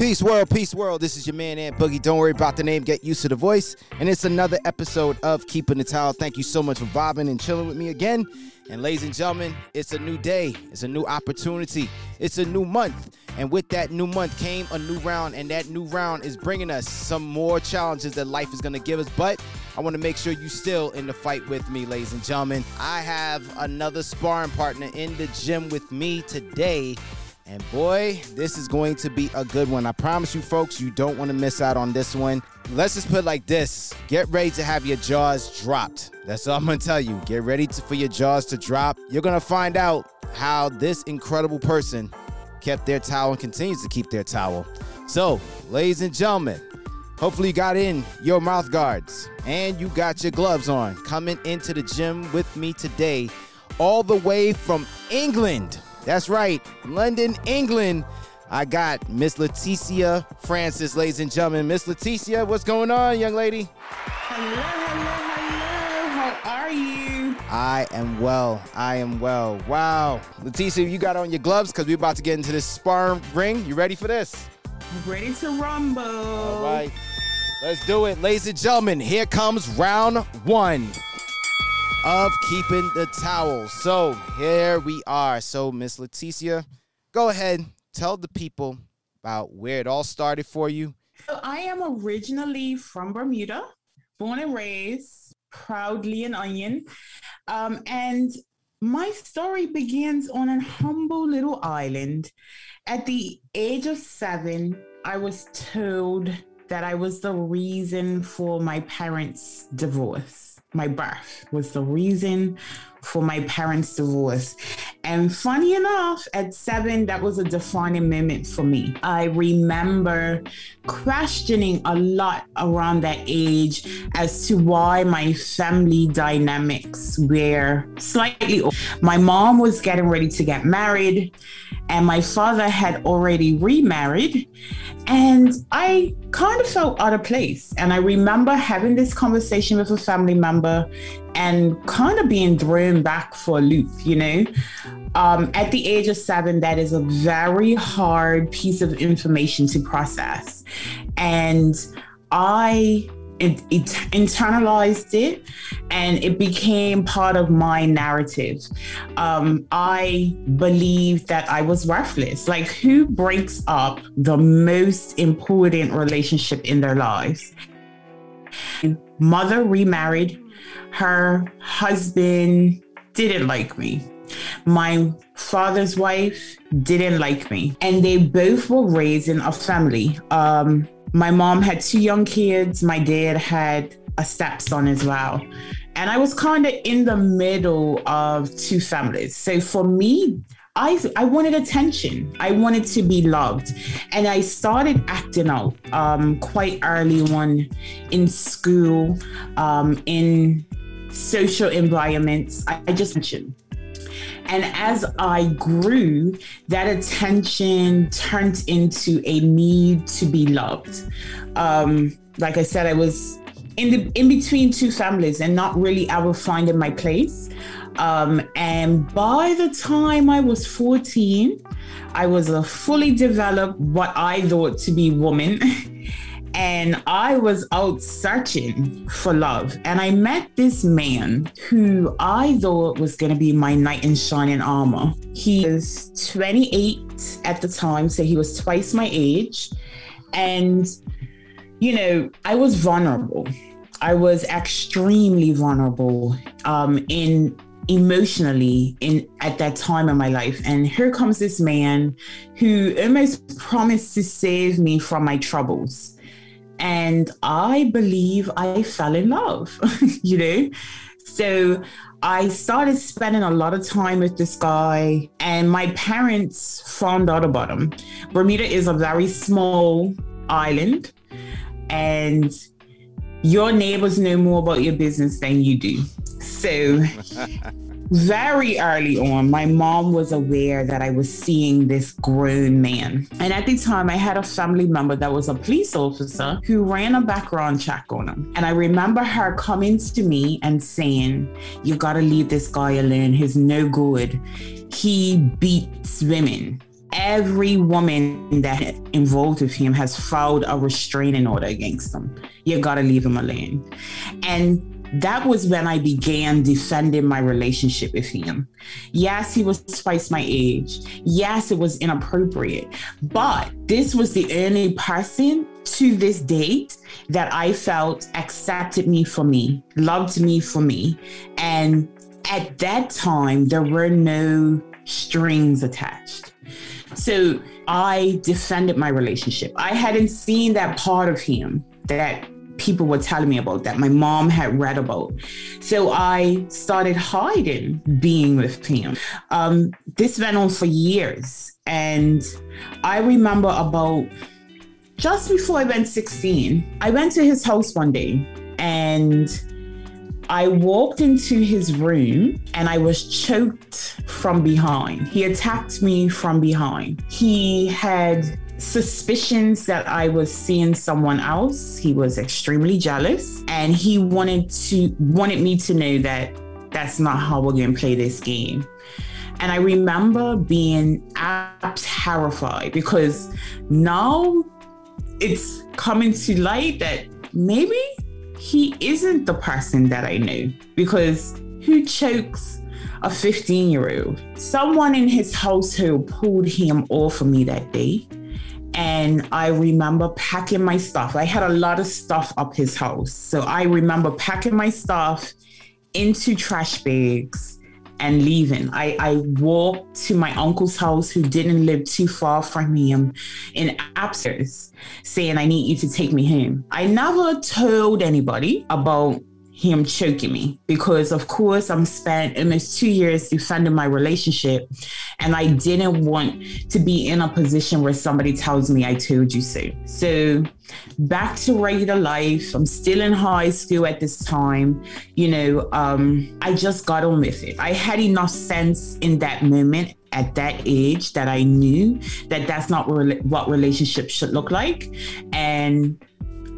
Peace world, peace world. This is your man Ant Boogie. Don't worry about the name, get used to the voice. And it's another episode of Keeping the Towel. Thank you so much for vibing and chilling with me again. And ladies and gentlemen, it's a new day, it's a new opportunity, it's a new month. And with that new month came a new round, and that new round is bringing us some more challenges that life is gonna give us. But I wanna make sure you still in the fight with me, ladies and gentlemen. I have another sparring partner in the gym with me today. And boy, this is going to be a good one. I promise you, folks, you don't want to miss out on this one. Let's just put like this get ready to have your jaws dropped. That's all I'm going to tell you. Get ready to, for your jaws to drop. You're going to find out how this incredible person kept their towel and continues to keep their towel. So, ladies and gentlemen, hopefully you got in your mouth guards and you got your gloves on. Coming into the gym with me today, all the way from England. That's right, London, England. I got Miss Leticia Francis, ladies and gentlemen. Miss Leticia, what's going on, young lady? Hello, hello, hello. How are you? I am well. I am well. Wow. Leticia, you got on your gloves because we're about to get into this sparring ring. You ready for this? Ready to rumble. All right. Let's do it. Ladies and gentlemen, here comes round one of keeping the towel. So here we are. So, Miss Leticia, go ahead, tell the people about where it all started for you. So I am originally from Bermuda, born and raised, proudly an onion. Um, and my story begins on a humble little island. At the age of seven, I was told that I was the reason for my parents' divorce my birth was the reason for my parents' divorce. And funny enough, at seven, that was a defining moment for me. I remember questioning a lot around that age as to why my family dynamics were slightly. My mom was getting ready to get married, and my father had already remarried. And I kind of felt out of place. And I remember having this conversation with a family member and kind of being thrown back for a loop, you know? Um, at the age of seven, that is a very hard piece of information to process. And I it, it, internalized it and it became part of my narrative. Um, I believed that I was worthless. Like, who breaks up the most important relationship in their lives? Mother remarried, her husband didn't like me. My father's wife didn't like me, and they both were raising a family. Um, my mom had two young kids, my dad had a stepson as well. And I was kind of in the middle of two families. So for me, I, I wanted attention. I wanted to be loved. And I started acting out um, quite early on in school, um, in social environments. I, I just mentioned. And as I grew, that attention turned into a need to be loved. Um, like I said, I was in the in between two families and not really ever finding my place. Um, and by the time I was 14, I was a fully developed, what I thought to be woman. and I was out searching for love. And I met this man who I thought was going to be my knight in shining armor. He was 28 at the time, so he was twice my age. And, you know, I was vulnerable. I was extremely vulnerable um, in emotionally in at that time in my life and here comes this man who almost promised to save me from my troubles and I believe I fell in love, you know? So I started spending a lot of time with this guy, and my parents found out about him. Bermuda is a very small island, and your neighbors know more about your business than you do. So very early on, my mom was aware that I was seeing this grown man. And at the time, I had a family member that was a police officer who ran a background check on him. And I remember her coming to me and saying, You gotta leave this guy alone. He's no good. He beats women. every woman that involved with him has filed a restraining order against him. You gotta leave him alone. And that was when I began defending my relationship with him. Yes, he was twice my age. Yes, it was inappropriate. But this was the only person to this date that I felt accepted me for me, loved me for me. And at that time, there were no strings attached. So I defended my relationship. I hadn't seen that part of him that people were telling me about that my mom had read about. So I started hiding being with him. Um, this went on for years. And I remember about just before I went 16, I went to his house one day and I walked into his room and I was choked from behind. He attacked me from behind. He had suspicions that I was seeing someone else. He was extremely jealous and he wanted to wanted me to know that that's not how we're going to play this game. And I remember being terrified because now it's coming to light that maybe he isn't the person that I knew because who chokes a 15 year old? Someone in his household pulled him off of me that day. And I remember packing my stuff. I had a lot of stuff up his house. So I remember packing my stuff into trash bags and leaving. I, I walked to my uncle's house, who didn't live too far from him, in upstairs, saying, I need you to take me home. I never told anybody about him choking me because of course I'm spent almost two years defending my relationship and I didn't want to be in a position where somebody tells me I told you so. So back to regular life. I'm still in high school at this time. You know, um, I just got on with it. I had enough sense in that moment at that age that I knew that that's not what relationships should look like. And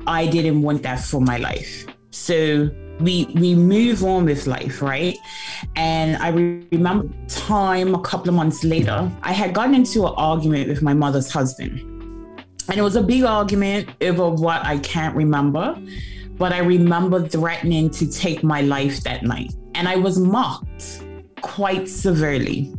I didn't want that for my life. So we we move on with life, right? And I remember time a couple of months later, I had gotten into an argument with my mother's husband. And it was a big argument over what I can't remember, but I remember threatening to take my life that night. And I was mocked quite severely.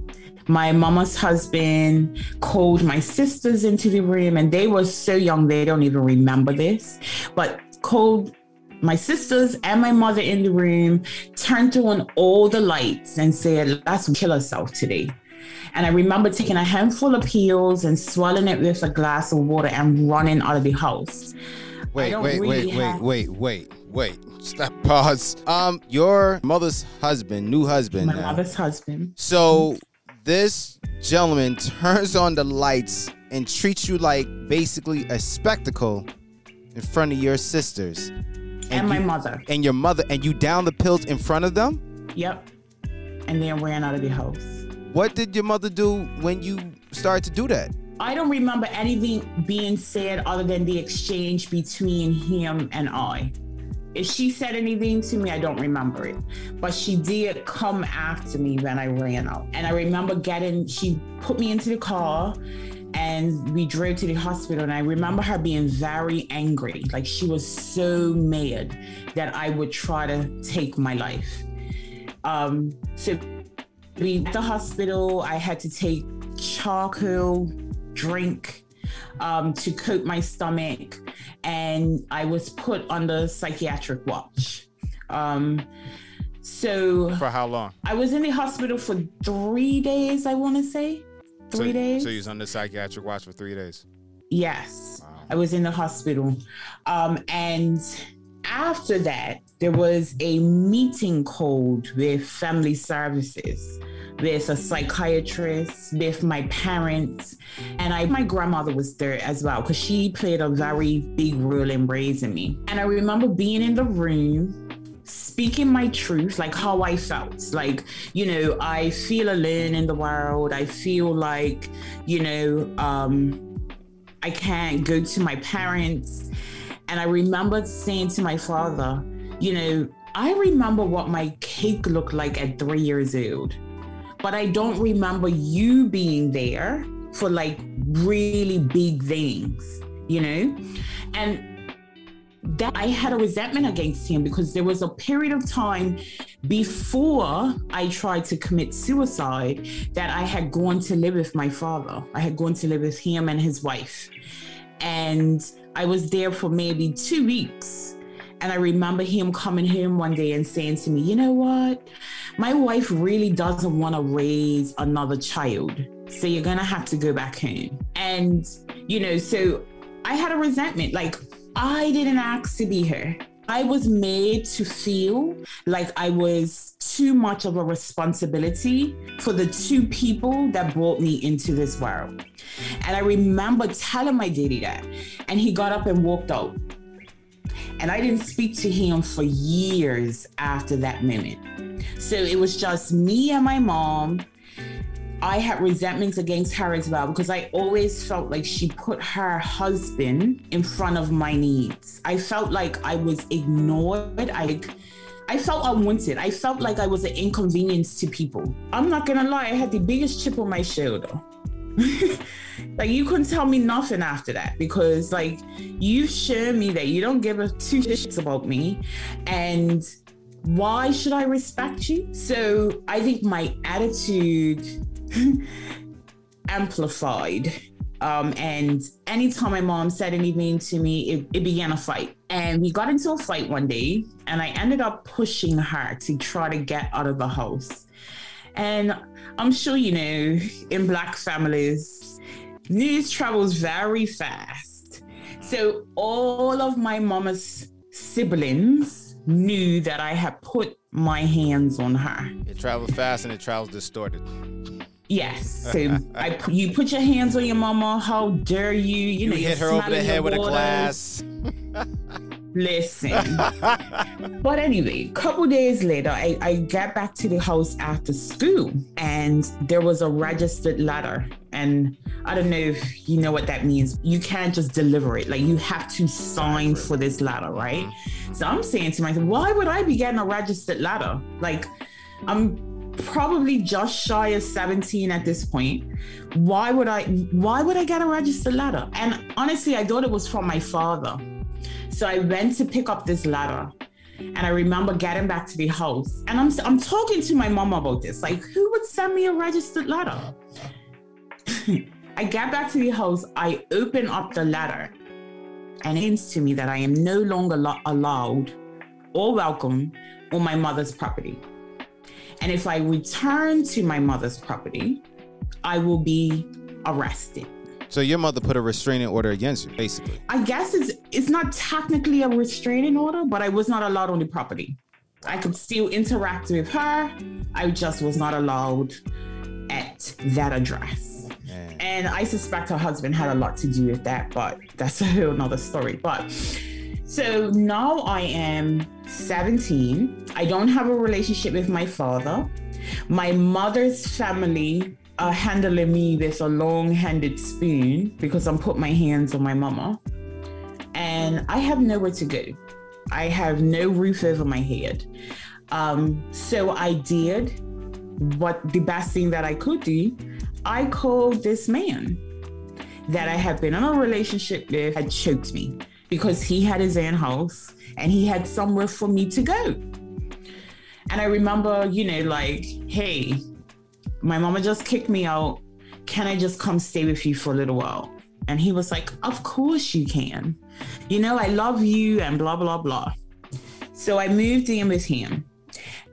My mama's husband called my sisters into the room, and they were so young, they don't even remember this, but called my sisters and my mother in the room turned on all the lights and said, let's kill ourselves today. And I remember taking a handful of pills and swallowing it with a glass of water and running out of the house. Wait, wait, really wait, have... wait, wait, wait, wait. Stop. Pause. Um, your mother's husband, new husband. My now. mother's husband. So this gentleman turns on the lights and treats you like basically a spectacle in front of your sisters and, my mother. And your mother, and you down the pills in front of them? Yep. And then ran out of the house. What did your mother do when you started to do that? I don't remember anything being said other than the exchange between him and I. If she said anything to me, I don't remember it. But she did come after me when I ran out. And I remember getting, she put me into the car and we drove to the hospital and i remember her being very angry. Like she was so mad that i would try to take my life. Um so we at the hospital. I had to take charcoal drink um, to coat my stomach and i was put under psychiatric watch. Um, so for how long? I was in the hospital for three days i want to say three so, days. So you was under psychiatric watch for three days. Yes, wow. I was in the hospital, um, and after that, there was a meeting called with family services with a psychiatrist, with my parents, and I my grandmother was there as well because she played a very big role in raising me. And I remember being in the room speaking my truth, like how I felt. Like, you know, I feel alone in the world. I feel like, you know, um, I can't go to my parents. And I remember saying to my father, you know, I remember what my cake looked like at three years old, but I don't remember you being there for like really big things, you know? And that I had a resentment against him because there was a period of time before I tried to commit suicide that I had gone to live with my father. I had gone to live with him and his wife. And I was there for maybe two weeks. And I remember him coming home one day and saying to me, You know what? My wife really doesn't want to raise another child. So you're going to have to go back home. And, you know, so I had a resentment. Like, I didn't ask to be here. I was made to feel like I was too much of a responsibility for the two people that brought me into this world. And I remember telling my daddy that, and he got up and walked out. And I didn't speak to him for years after that moment. So it was just me and my mom I had resentments against her as well because I always felt like she put her husband in front of my needs. I felt like I was ignored. I I felt unwanted. I felt like I was an inconvenience to people. I'm not gonna lie, I had the biggest chip on my shoulder. like you couldn't tell me nothing after that because like you've shown me that you don't give a two shits about me and why should I respect you? So I think my attitude amplified. Um, and anytime my mom said anything to me, it, it began a fight. And we got into a fight one day, and I ended up pushing her to try to get out of the house. And I'm sure you know, in Black families, news travels very fast. So all of my mama's siblings knew that I had put my hands on her. It travels fast and it travels distorted. Yes. So I, you put your hands on your mama. How dare you? You, know you know, hit her over the head with a glass. Listen. but anyway, a couple days later, I, I got back to the house after school and there was a registered letter. And I don't know if you know what that means. You can't just deliver it. Like you have to sign for this letter, right? Mm-hmm. So I'm saying to myself, why would I be getting a registered letter? Like I'm probably just shy of 17 at this point. Why would i why would i get a registered ladder and honestly i thought it was from my father. So i went to pick up this ladder and i remember getting back to the house. And i'm i'm talking to my mom about this. Like who would send me a registered ladder i get back to the house i open up the ladder and it seems to me that i am no longer lo- allowed or welcome on my mother's property and if I return to my mother's property, I will be arrested. So your mother put a restraining order against you, basically. I guess it's it's not technically a restraining order, but I was not allowed on the property. I could still interact with her. I just was not allowed at that address. Man. And I suspect her husband had a lot to do with that, but that's a whole nother story. But so now I am 17. I don't have a relationship with my father. My mother's family are handling me with a long-handed spoon because I'm put my hands on my mama. And I have nowhere to go. I have no roof over my head. Um, so I did what the best thing that I could do. I called this man that I had been in a relationship with had choked me because he had his own house and he had somewhere for me to go. And I remember, you know, like, hey, my mama just kicked me out. Can I just come stay with you for a little while? And he was like, Of course you can. You know, I love you and blah, blah, blah. So I moved in with him.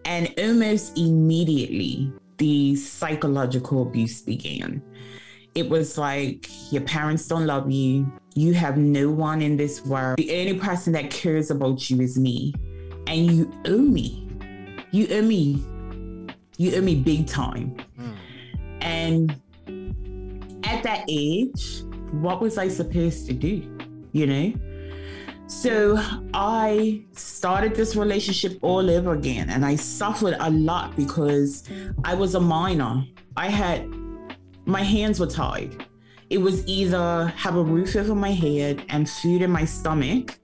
And almost immediately, the psychological abuse began. It was like, Your parents don't love you. You have no one in this world. The only person that cares about you is me. And you owe me. You owe me. You owe me big time. Mm. And at that age, what was I supposed to do? You know? So I started this relationship all over again. And I suffered a lot because I was a minor. I had, my hands were tied it was either have a roof over my head and food in my stomach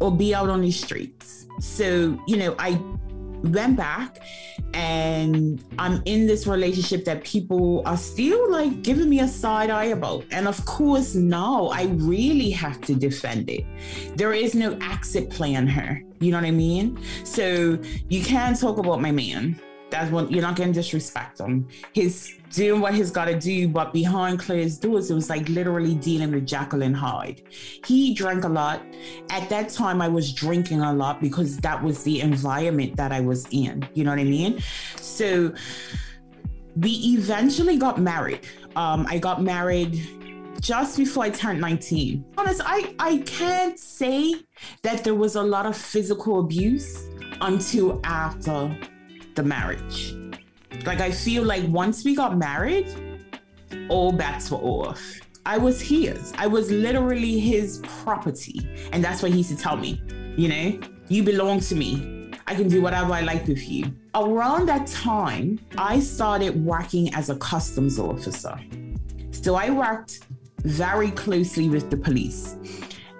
or be out on the streets. So, you know, I went back and I'm in this relationship that people are still like giving me a side eye about. And of course, now I really have to defend it. There is no exit plan here. You know what I mean? So you can't talk about my man. That's what you're not to disrespect him. He's doing what he's got to do, but behind closed doors, it was like literally dealing with Jekyll and Hyde. He drank a lot. At that time, I was drinking a lot because that was the environment that I was in. You know what I mean? So we eventually got married. Um, I got married just before I turned 19. Honest, I, I can't say that there was a lot of physical abuse until after the marriage. Like, I feel like once we got married, all bets were off. I was his. I was literally his property. And that's what he used to tell me, you know, you belong to me. I can do whatever I like with you. Around that time, I started working as a customs officer. So I worked very closely with the police.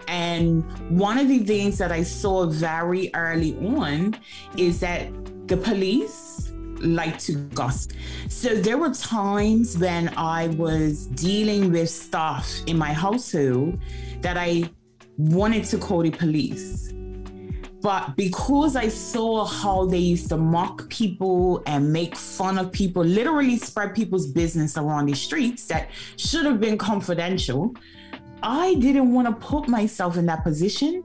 And one of the things that I saw very early on is that the police like to gossip. So there were times when I was dealing with stuff in my household that I wanted to call the police. But because I saw how they used to mock people and make fun of people, literally spread people's business around the streets that should have been confidential, I didn't want to put myself in that position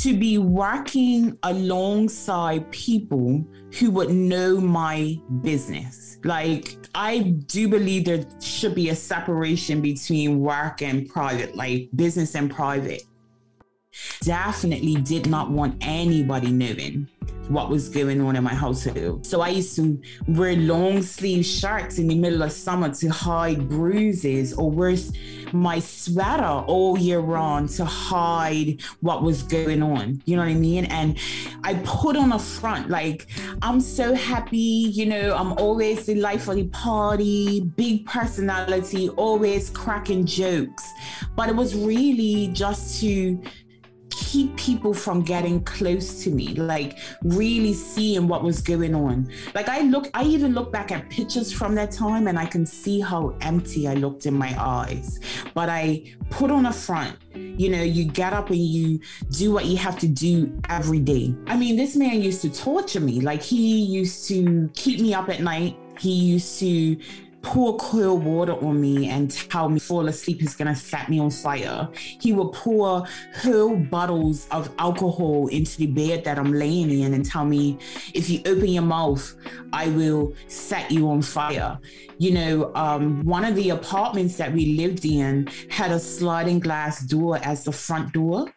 to be working alongside people who would know my business. Like, I do believe there should be a separation between work and private, like business and private. Definitely did not want anybody knowing what was going on in my household. So I used to wear long sleeve shirts in the middle of summer to hide bruises or wear my sweater all year round to hide what was going on. You know what I mean? And I put on a front like I'm so happy, you know, I'm always the life of the party, big personality, always cracking jokes. But it was really just to keep people from getting close to me, like really seeing what was going on. Like I look, I even look back at pictures from that time and I can see how empty I looked in my eyes. But I put on a front. You know, you get up and you do what you have to do every day. I mean, this man used to torture me. Like he used to keep me up at night. He used to pour cold water on me and tell me fall asleep is gonna set me on fire. He would pour whole bottles of alcohol into the bed that I'm laying in and tell me, if you open your mouth, I will set you on fire. You know, um, one of the apartments that we lived in had a sliding glass door as the front door,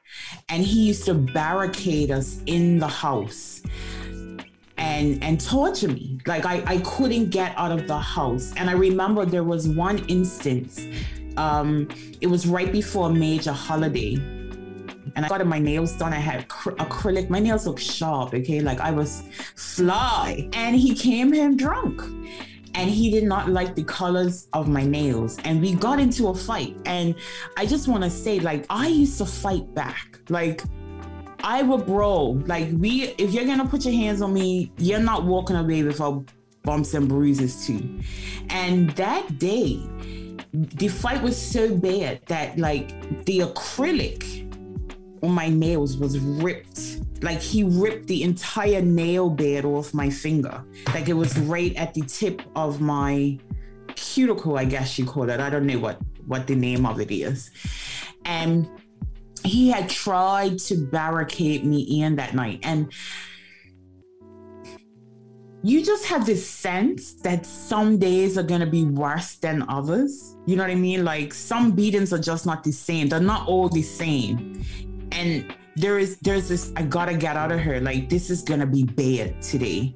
and he used to barricade us in the house and and torture me. Like I, I couldn't get out of the house. And I remember there was one instance. Um, it was right before a major holiday. And I got my nails done. I had acrylic. My nails look sharp, okay? Like I was fly. And he came home drunk and he did not like the colors of my nails and we got into a fight and i just want to say like i used to fight back like I will bro. Like we, if you're gonna put your hands on me, you're not walking away without bumps and bruises too. And that day, the fight was so bad that like the acrylic on my nails was ripped. Like he ripped the entire nail bed off my finger. Like it was right at the tip of my cuticle, I guess you call it. I don't know what what the name of it is. And he had tried to barricade me in that night. And you just have this sense that some days are going to be worse than others. You know what I mean? Like some beatings are just not the same. They're not all the same. And there is there's this I gotta get out of here. Like this is gonna be bad today.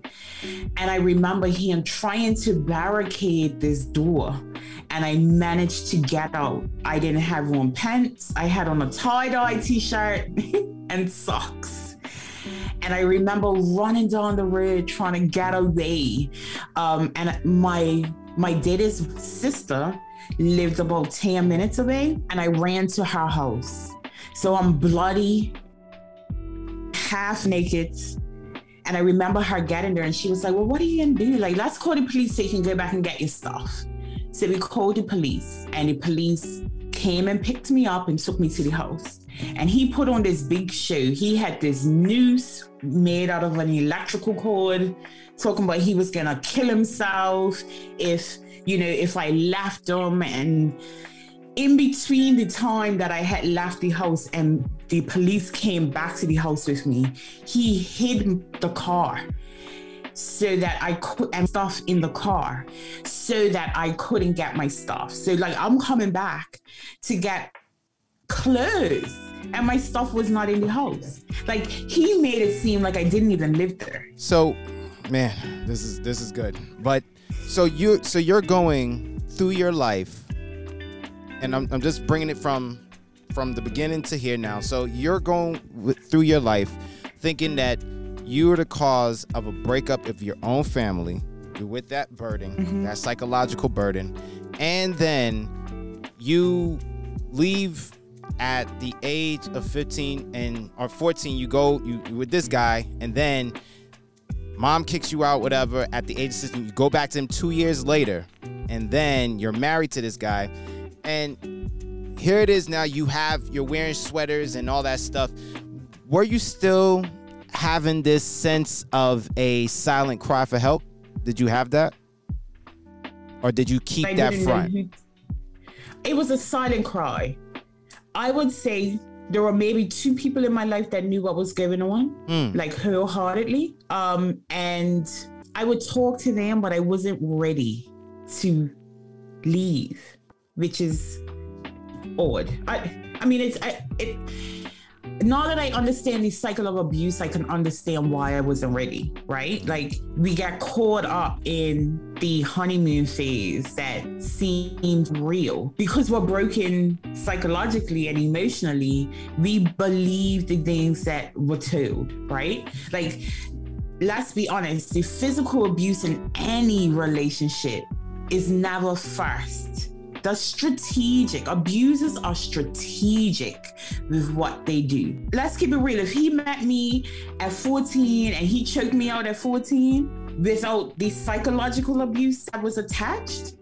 And I remember him trying to barricade this door and I managed to get out. I didn't have on pants. I had on a tie-dye t-shirt and socks. And I remember running down the road trying to get away. Um, and my my daddy's sister lived about 10 minutes away, and I ran to her house. So I'm bloody, half naked, And I remember her getting there and she was like, Well, what are you gonna do? Like, let's call the police so you can go back and get your stuff. So we called the police, and the police came and picked me up and took me to the house. And he put on this big show. He had this noose made out of an electrical cord, talking about he was gonna kill himself if, you know, if I left him. And in between the time that I had left the house and the police came back to the house with me, he hid the car so that I could and stuff in the car so that I couldn't get my stuff. So like I'm coming back to get clothes and my stuff was not in the house. Like he made it seem like I didn't even live there. So, man, this is this is good. But so you so you're going through your life and I'm I'm just bringing it from from the beginning to here now. So you're going with, through your life thinking that you are the cause of a breakup of your own family. You're with that burden, mm-hmm. that psychological burden, and then you leave at the age of 15 and or 14 you go you with this guy and then mom kicks you out whatever at the age of 16 you go back to him 2 years later and then you're married to this guy and here it is now you have you're wearing sweaters and all that stuff were you still having this sense of a silent cry for help? Did you have that? Or did you keep I that front? It was a silent cry. I would say there were maybe two people in my life that knew what was going on, mm. like wholeheartedly. Um, and I would talk to them, but I wasn't ready to leave, which is odd. I, I mean, it's I, it now that I understand the cycle of abuse, I can understand why I wasn't ready, right? Like we got caught up in the honeymoon phase that seemed real because we're broken psychologically and emotionally. We believe the things that were told, right? Like, let's be honest, the physical abuse in any relationship is never first the strategic abusers are strategic with what they do. Let's keep it real. If he met me at 14 and he choked me out at 14 without the psychological abuse that was attached,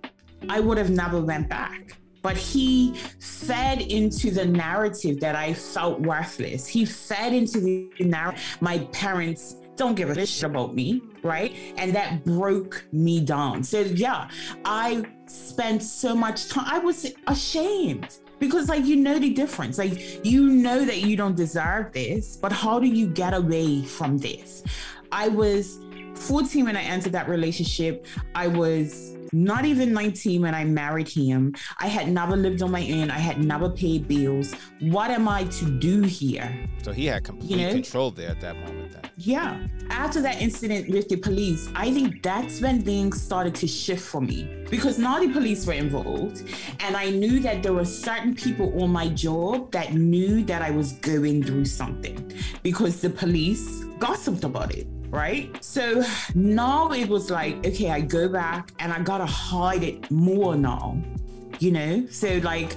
I would have never went back but he fed into the narrative that I felt worthless. He fed into the narrative. My parents don't give a shit about me, right? And that broke me down. So yeah, I spent so much time. I was ashamed because like you know the difference. Like you know that you don't deserve this, but how do you get away from this? I was 14 when I entered that relationship. I was not even 19 when I married him. I had never lived on my own. I had never paid bills. What am I to do here? So he had complete you know? control there at that moment then. Yeah. After that incident with the police, I think that's when things started to shift for me because now the police were involved and I knew that there were certain people on my job that knew that I was going through something because the police gossiped about it right? So now it was like, okay, I go back and I gotta hide it more now, you know? So, like,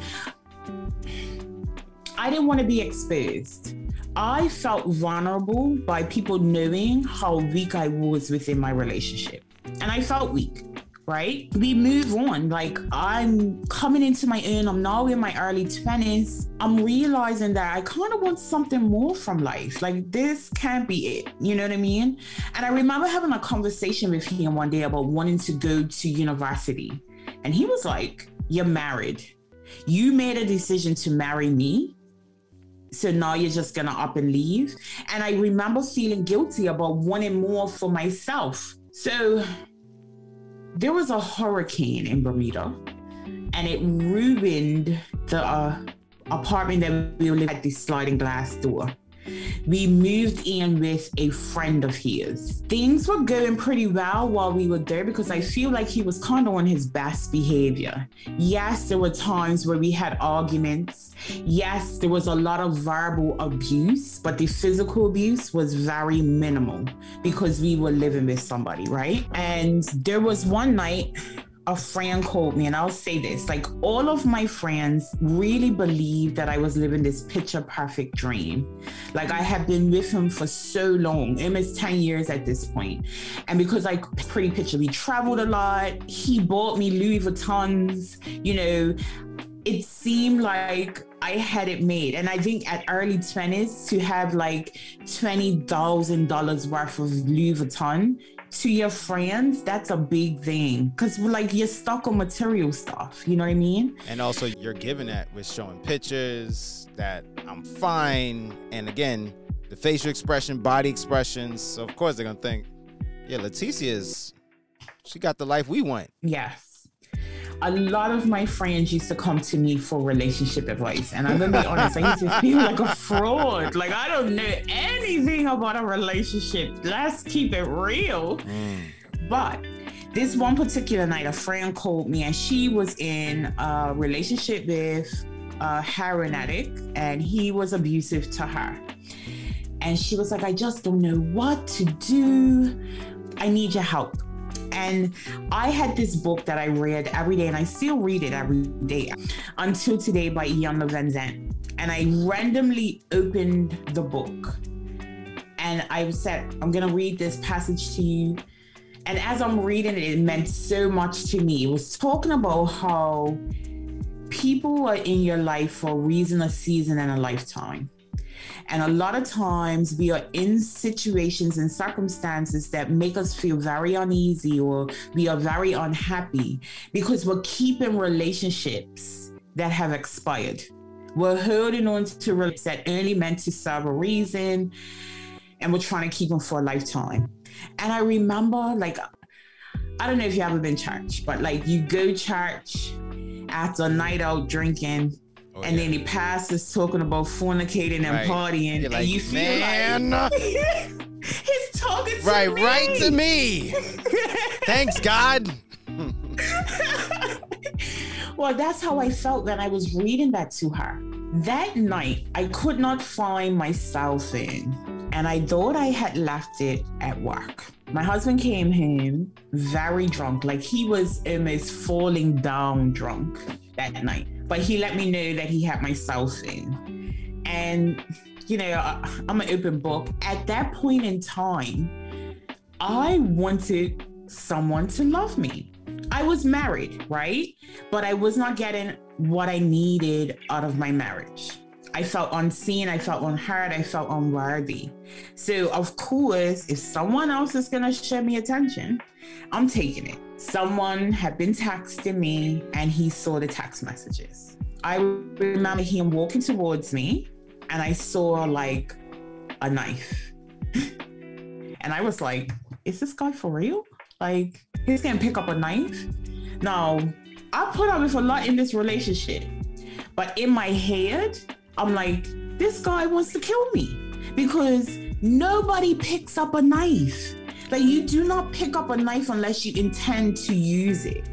I didn't want to be exposed. I felt vulnerable by people knowing how weak I was within my relationship. And I felt weak right? We move on. Like I'm coming into my own. I'm now in my early 20s. I'm realizing that I kind of want something more from life. Like this can't be it. You know what I mean? And I remember having a conversation with him one day about wanting to go to university. And he was like, You're married. You made a decision to marry me. So now you're just gonna up and leave. And I remember feeling guilty about wanting more for myself. So there was a hurricane in Bermuda and it ruined the uh, apartment that we lived at the sliding glass door. We moved in with a friend of his. Things were going pretty well while we were there because I feel like he was kind of on his best behavior. Yes, there were times where we had arguments. Yes, there was a lot of verbal abuse, but the physical abuse was very minimal because we were living with somebody, right? And there was one night a friend called me, and I'll say this like, all of my friends really believed that I was living this picture perfect dream. Like I had been with him for so long, almost 10 years at this point. And because I pretty picture, we traveled a lot. He bought me Louis Vuittons, you know, it seemed like I had it made. And I think at early 20s to have like $20,000 worth of Louis Vuitton to your friends, that's a big thing. Cause like you're stuck on material stuff. You know what I mean? And also you're giving that with showing pictures that I'm fine. And again, the facial expression, body expressions. So of course they're gonna think, yeah, Leticia's she got the life we want. Yes a lot of my friends used to come to me for relationship advice. And I'm gonna be honest, I used to feel like a fraud. Like I don't know anything about a relationship. Let's keep it real. Mm. But this one particular night, a friend called me and she was in a relationship with a heroin addict and he was abusive to her. And she was like, I just don't know what to do. I need your help. And I had this book that I read every day, and I still read it every day until today by Ian Van. And I randomly opened the book and I said, I'm going to read this passage to you. And as I'm reading it, it meant so much to me. It was talking about how people are in your life for a reason, a season, and a lifetime. And a lot of times we are in situations and circumstances that make us feel very uneasy or we are very unhappy because we're keeping relationships that have expired. We're holding on to relationships that only meant to serve a reason and we're trying to keep them for a lifetime. And I remember, like, I don't know if you ever been church, but like you go church after a night out drinking Oh, and yeah. then the pastor's talking about fornicating and right. partying, and you feel man. like he's talking to right, me. right to me. Thanks, God. well, that's how I felt when I was reading that to her. That night, I could not find myself in, and I thought I had left it at work. My husband came home very drunk, like he was almost falling down drunk that night but he let me know that he had myself in. And, you know, I'm an open book. At that point in time, I wanted someone to love me. I was married, right? But I was not getting what I needed out of my marriage. I felt unseen, I felt unheard, I felt unworthy. So, of course, if someone else is going to show me attention, I'm taking it. Someone had been texting me and he saw the text messages. I remember him walking towards me and I saw like a knife. and I was like, is this guy for real? Like, he's gonna pick up a knife? Now, I put up with a lot in this relationship, but in my head, I'm like, this guy wants to kill me because nobody picks up a knife. Like you do not pick up a knife unless you intend to use it.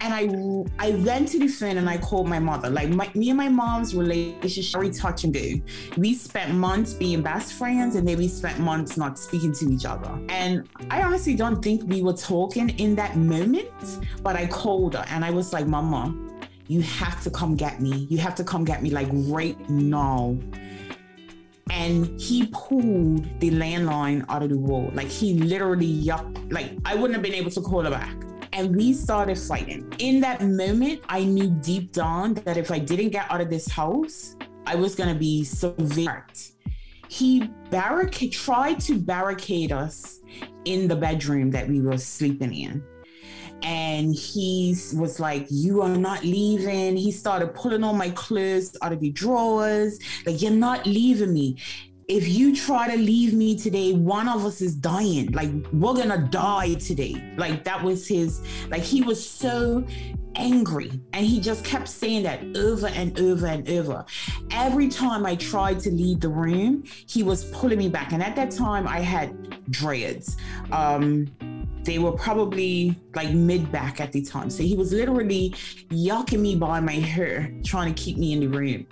And I I went to the phone and I called my mother. Like my, me and my mom's relationship very touch and go. We spent months being best friends and then we spent months not speaking to each other. And I honestly don't think we were talking in that moment, but I called her and I was like, Mama, you have to come get me. You have to come get me like right now. And he pulled the landline out of the wall. Like he literally yucked, like I wouldn't have been able to call her back. And we started fighting. In that moment, I knew deep down that if I didn't get out of this house, I was gonna be severe. He barricade tried to barricade us in the bedroom that we were sleeping in and he was like, You are not leaving. He started pulling all my clothes out of the drawers. Like, you're not leaving me. If you try to leave me today, one of us is dying. Like, we're gonna die today. Like, that was his, like, he was so angry. And he just kept saying that over and over and over. Every time I tried to leave the room, he was pulling me back. And at that time, I had dreads. Um, they were probably like mid back at the time. So he was literally yucking me by my hair, trying to keep me in the room.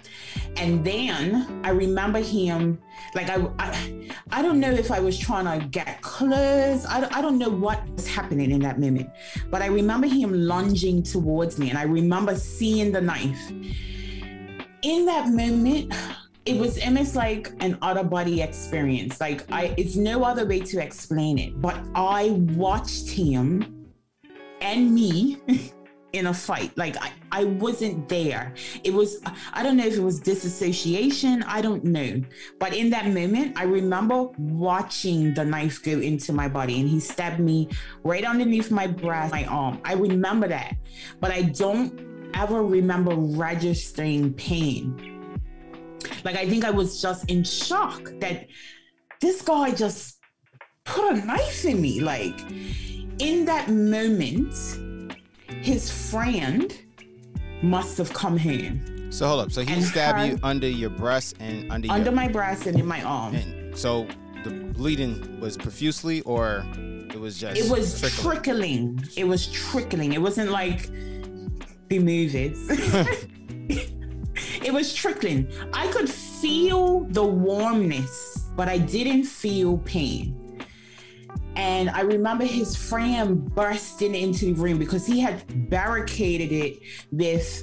And then I remember him, like, I, I, I don't know if I was trying to get close. I, I don't know what was happening in that moment, but I remember him lunging towards me and I remember seeing the knife. In that moment, it was almost like an out of body experience. Like I, it's no other way to explain it. But I watched him and me in a fight. Like I, I wasn't there. It was I don't know if it was disassociation. I don't know. But in that moment, I remember watching the knife go into my body, and he stabbed me right underneath my breast, my arm. I remember that, but I don't ever remember registering pain like I think I was just in shock that this guy just put a knife in me. Like in that moment, his friend must have come home. So hold up. So he stabbed her, you under your breast and under under your, my breast and in my arm. And so the bleeding was profusely, or it was just it was trickling. trickling. It was trickling. It wasn't like the movies. It was trickling. I could feel the warmness, but I didn't feel pain. And I remember his friend bursting into the room because he had barricaded it with,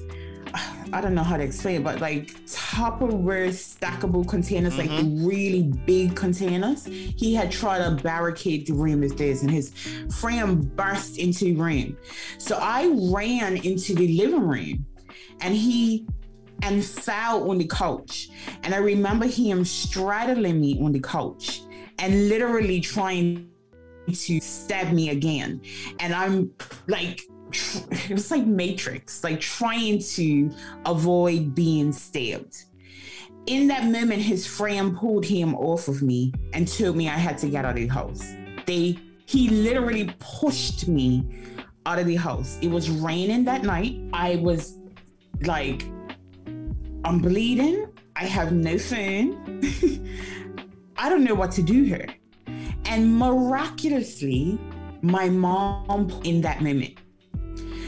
I don't know how to explain it, but like Tupperware stackable containers, mm-hmm. like really big containers. He had tried to barricade the room with this, and his friend burst into the room. So I ran into the living room, and he and fell on the couch. And I remember him straddling me on the couch and literally trying to stab me again. And I'm like, it was like Matrix, like trying to avoid being stabbed. In that moment, his friend pulled him off of me and told me I had to get out of the house. They he literally pushed me out of the house. It was raining that night. I was like I'm bleeding. I have no phone. I don't know what to do here. And miraculously, my mom in that moment.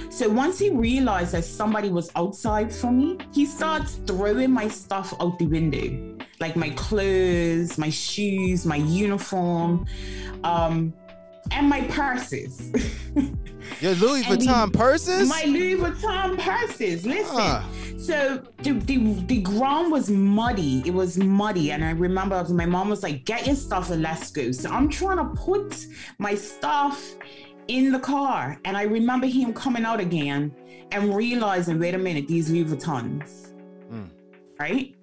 So once he realized that somebody was outside for me, he starts throwing my stuff out the window, like my clothes, my shoes, my uniform, um, and my purses. Your Louis Vuitton he, purses? My Louis Vuitton purses. Listen. Uh. So the, the the ground was muddy. It was muddy, and I remember my mom was like, "Get your stuff and let's go." So I'm trying to put my stuff in the car, and I remember him coming out again and realizing, "Wait a minute, these Louis Vuittons, mm. right?"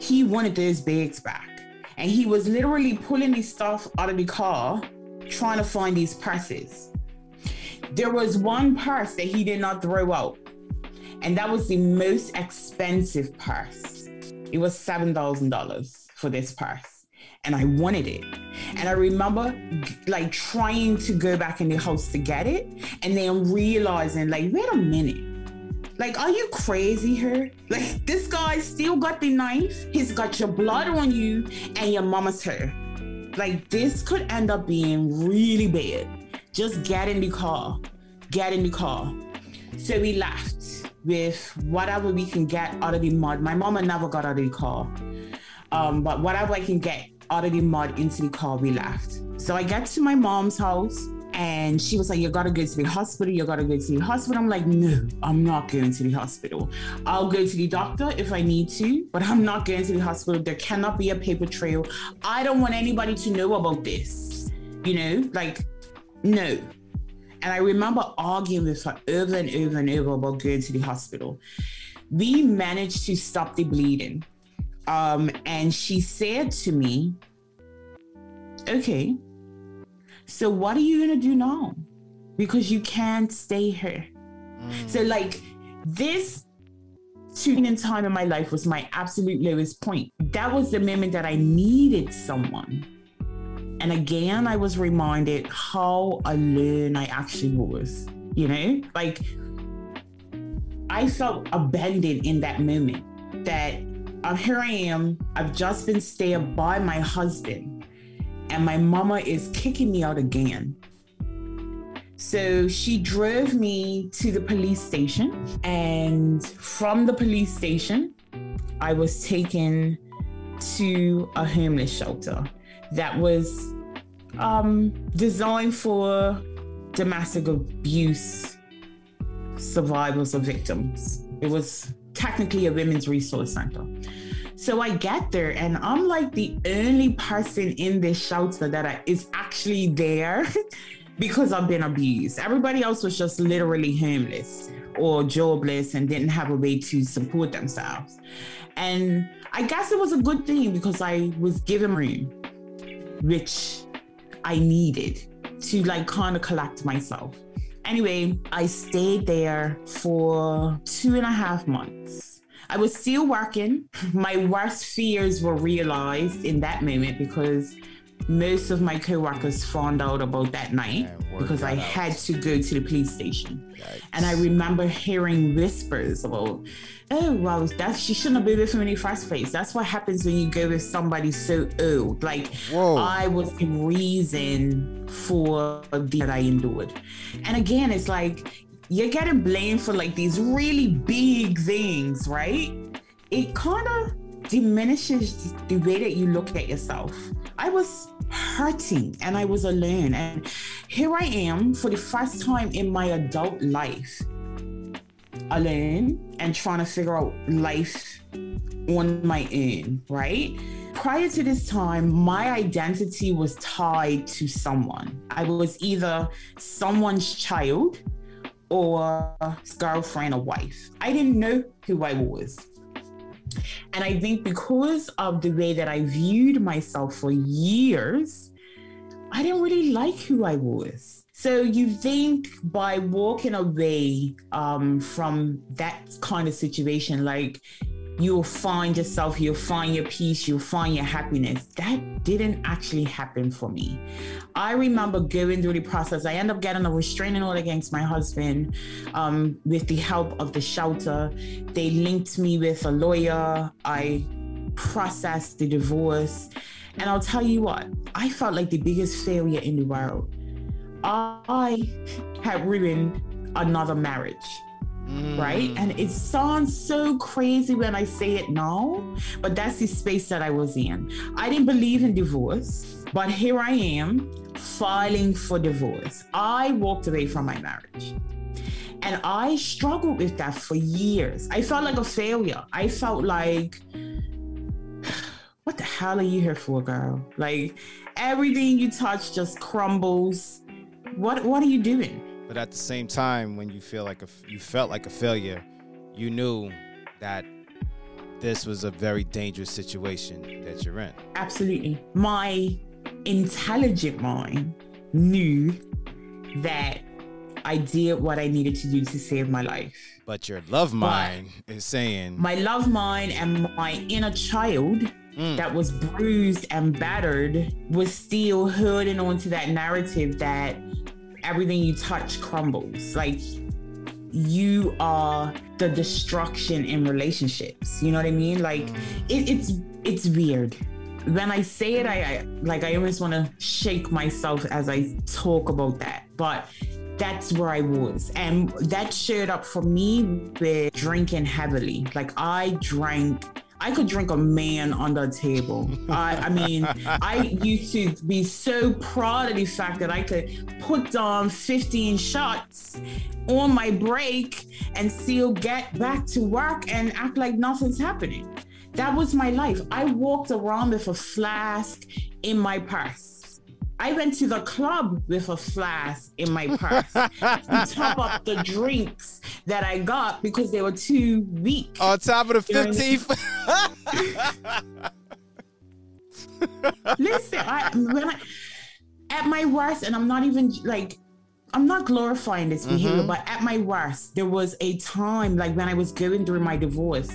He wanted those bags back, and he was literally pulling his stuff out of the car, trying to find these purses. There was one purse that he did not throw out and that was the most expensive purse. It was $7,000 for this purse. And I wanted it. And I remember like trying to go back in the house to get it and then realizing, like, wait a minute. Like, are you crazy here? Like, this guy still got the knife. He's got your blood on you and your mama's hair. Like, this could end up being really bad. Just get in the car. Get in the car. So we left with whatever we can get out of the mud. My mama never got out of the car. Um, but whatever I can get out of the mud into the car, we left. So I get to my mom's house and she was like, You gotta go to the hospital, you gotta go to the hospital. I'm like, No, I'm not going to the hospital. I'll go to the doctor if I need to, but I'm not going to the hospital. There cannot be a paper trail. I don't want anybody to know about this. You know, like, no. And I remember arguing with her over and over and over about going to the hospital. We managed to stop the bleeding. Um, and she said to me, Okay, so what are you going to do now? Because you can't stay here. Mm. So, like, this tuning in time in my life was my absolute lowest point. That was the moment that I needed someone and again, I was reminded how alone I actually was, you know? Like, I felt abandoned in that moment that um, here I am, I've just been stayed by my husband, and my mama is kicking me out again. So she drove me to the police station, and from the police station, I was taken to a homeless shelter that was um, designed for domestic abuse survivors or victims. It was technically a women's resource center. So I get there and I'm like the only person in this shelter that I, is actually there because I've been abused. Everybody else was just literally homeless or jobless and didn't have a way to support themselves. And I guess it was a good thing because I was given room, which I needed to like kind of collect myself. Anyway, I stayed there for two and a half months. I was still working. My worst fears were realized in that moment because most of my co-workers found out about that night because I out. had to go to the police station. Yikes. And I remember hearing whispers about, oh well, that she shouldn't have been with him in the first place. That's what happens when you go with somebody so old. Like Whoa. I was the reason for the that I endured. And again, it's like you're getting blamed for like these really big things, right? It kind of diminishes the way that you look at yourself. I was hurting and I was alone. And here I am for the first time in my adult life, alone and trying to figure out life on my own, right? Prior to this time, my identity was tied to someone. I was either someone's child or girlfriend or wife. I didn't know who I was. And I think because of the way that I viewed myself for years, I didn't really like who I was. So you think by walking away um, from that kind of situation, like you'll find yourself, you'll find your peace, you'll find your happiness. That didn't actually happen for me. I remember going through the process. I end up getting a restraining order against my husband um, with the help of the shelter. They linked me with a lawyer. I processed the divorce. And I'll tell you what, I felt like the biggest failure in the world. I had ruined another marriage Mm. Right. And it sounds so crazy when I say it now, but that's the space that I was in. I didn't believe in divorce, but here I am filing for divorce. I walked away from my marriage. And I struggled with that for years. I felt like a failure. I felt like, what the hell are you here for, girl? Like everything you touch just crumbles. What what are you doing? But at the same time, when you feel like a, you felt like a failure, you knew that this was a very dangerous situation that you're in. Absolutely. My intelligent mind knew that I did what I needed to do to save my life. But your love mind but is saying my love mind and my inner child mm. that was bruised and battered was still holding on to that narrative that everything you touch crumbles. Like you are the destruction in relationships. You know what I mean? Like mm. it, it's it's weird. When I say it, I, I like I almost want to shake myself as I talk about that. But that's where I was. And that showed up for me with drinking heavily. Like I drank I could drink a man on the table. I, I mean, I used to be so proud of the fact that I could put down 15 shots on my break and still get back to work and act like nothing's happening. That was my life. I walked around with a flask in my purse. I went to the club with a flask in my purse to top up the drinks that I got because they were too weak. On top of the 15th. Listen, I, when I, at my worst, and I'm not even like, I'm not glorifying this behavior, mm-hmm. but at my worst, there was a time like when I was going through my divorce.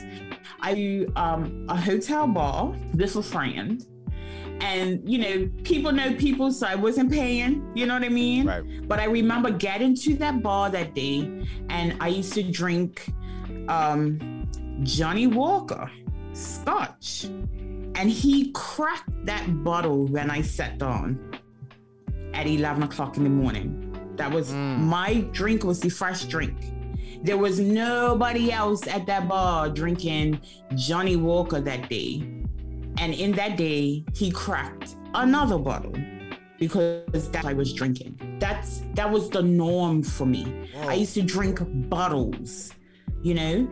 I um a hotel bar with a friend and you know people know people so i wasn't paying you know what i mean? Right. but i remember getting to that bar that day and i used to drink um, johnnie walker scotch. And he cracked that bottle when i sat down at 11 o'clock in the morning. That was mm. my drink was the first drink. There was nobody else at that bar drinking johnnie walker that day and in that day, he cracked another bottle because that I was drinking. That's that was the norm for me. I used to drink bottles you know?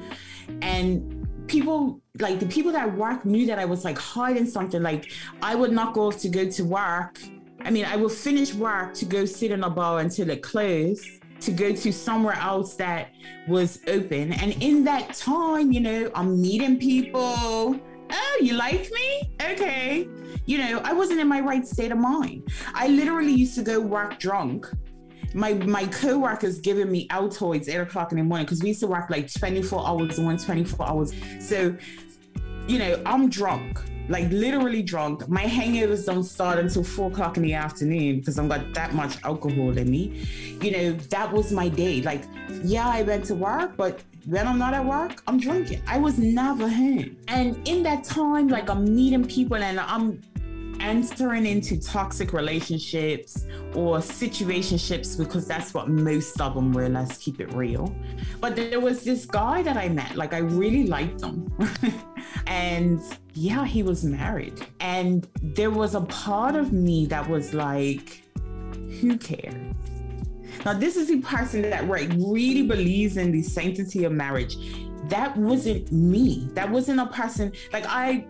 And people like the people that work knew that I was like hiding something. Like I would not go off to go to work. I mean, I would finish work to go sit in a bar until it closed to go to somewhere else that was open. And in that time, you know, I'm meeting people. Oh, you like me? Okay. You know, I wasn't in my right state of mind. I literally used to go work drunk my my co-workers giving me Altoids eight o'clock in the morning because we used to work like 24 hours one 24 hours. So, you know, I'm drunk, like literally drunk. My hangovers don't start until four o'clock in the afternoon because I've got that much alcohol in me. You know, that was my day. Like, yeah, I went to work, but when I'm not at work, I'm drinking. I was never home. And in that time, like I'm meeting people and I'm entering into toxic relationships or situationships because that's what most of them were. Let's keep it real. But there was this guy that I met, like I really liked him. and yeah, he was married. And there was a part of me that was like, who cares? Now, this is the person that right, really believes in the sanctity of marriage. That wasn't me. That wasn't a person like I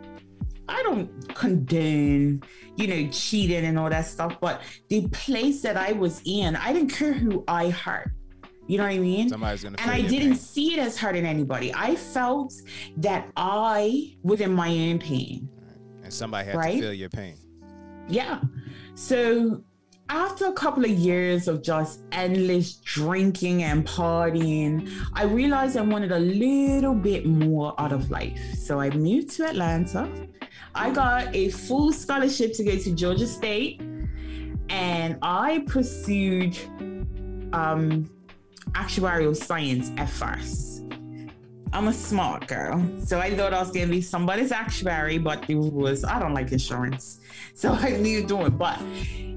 I don't condone, you know, cheating and all that stuff, but the place that I was in, I didn't care who I hurt. You know what I mean? Somebody's gonna and I didn't pain. see it as hurting anybody. I felt that I was in my own pain. And somebody had right? to feel your pain. Yeah. So after a couple of years of just endless drinking and partying, I realized I wanted a little bit more out of life. So I moved to Atlanta. I got a full scholarship to go to Georgia State, and I pursued um, actuarial science at first. I'm a smart girl, so I thought I was gonna be somebody's actuary, but it was I don't like insurance, so I knew doing. But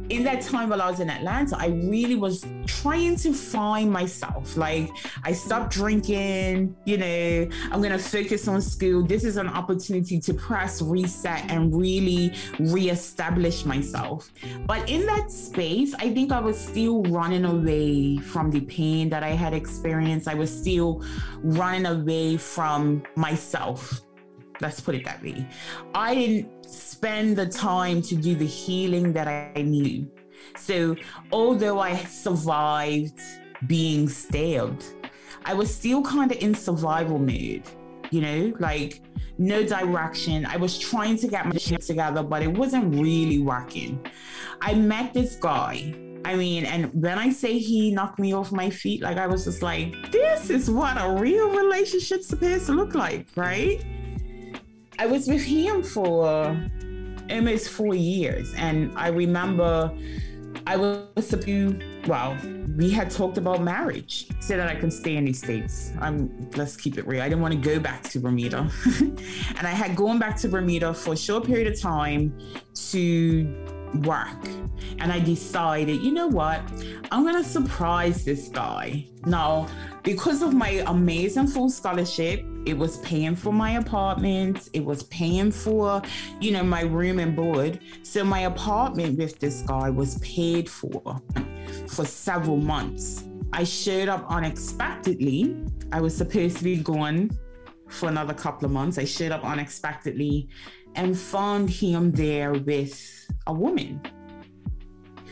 in that time while I was in Atlanta, I really was trying to find myself. Like I stopped drinking, you know, I'm gonna focus on school. This is an opportunity to press reset and really reestablish myself. But in that space, I think I was still running away from the pain that I had experienced. I was still running away from myself. Let's put it that way. I didn't spend the time to do the healing that I knew. So, although I survived being stabbed, I was still kind of in survival mode, you know, like no direction. I was trying to get my shit together, but it wasn't really working. I met this guy. I mean, and when I say he knocked me off my feet, like I was just like, this is what a real relationship's supposed to look like, right? I was with him for almost four years. And I remember I was to, well, we had talked about marriage, so that I can stay in these states. I'm let's keep it real. I didn't want to go back to Bermuda. and I had gone back to Bermuda for a short period of time to work. And I decided, you know what? I'm gonna surprise this guy. Now, because of my amazing full scholarship, it was paying for my apartment, it was paying for, you know, my room and board. So my apartment with this guy was paid for for several months. I showed up unexpectedly. I was supposed to be gone for another couple of months. I showed up unexpectedly and found him there with a woman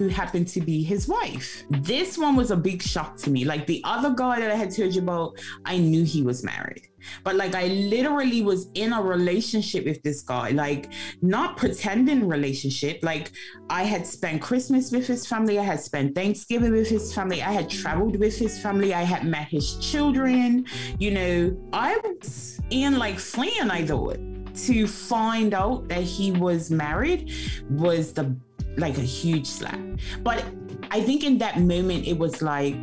who happened to be his wife. This one was a big shock to me. Like the other guy that I had told you about, I knew he was married. But like I literally was in a relationship with this guy, like not pretending relationship. Like I had spent Christmas with his family, I had spent Thanksgiving with his family, I had traveled with his family, I had met his children. You know, I was in like fleeing, I thought. To find out that he was married was the like a huge slap. But I think in that moment, it was like,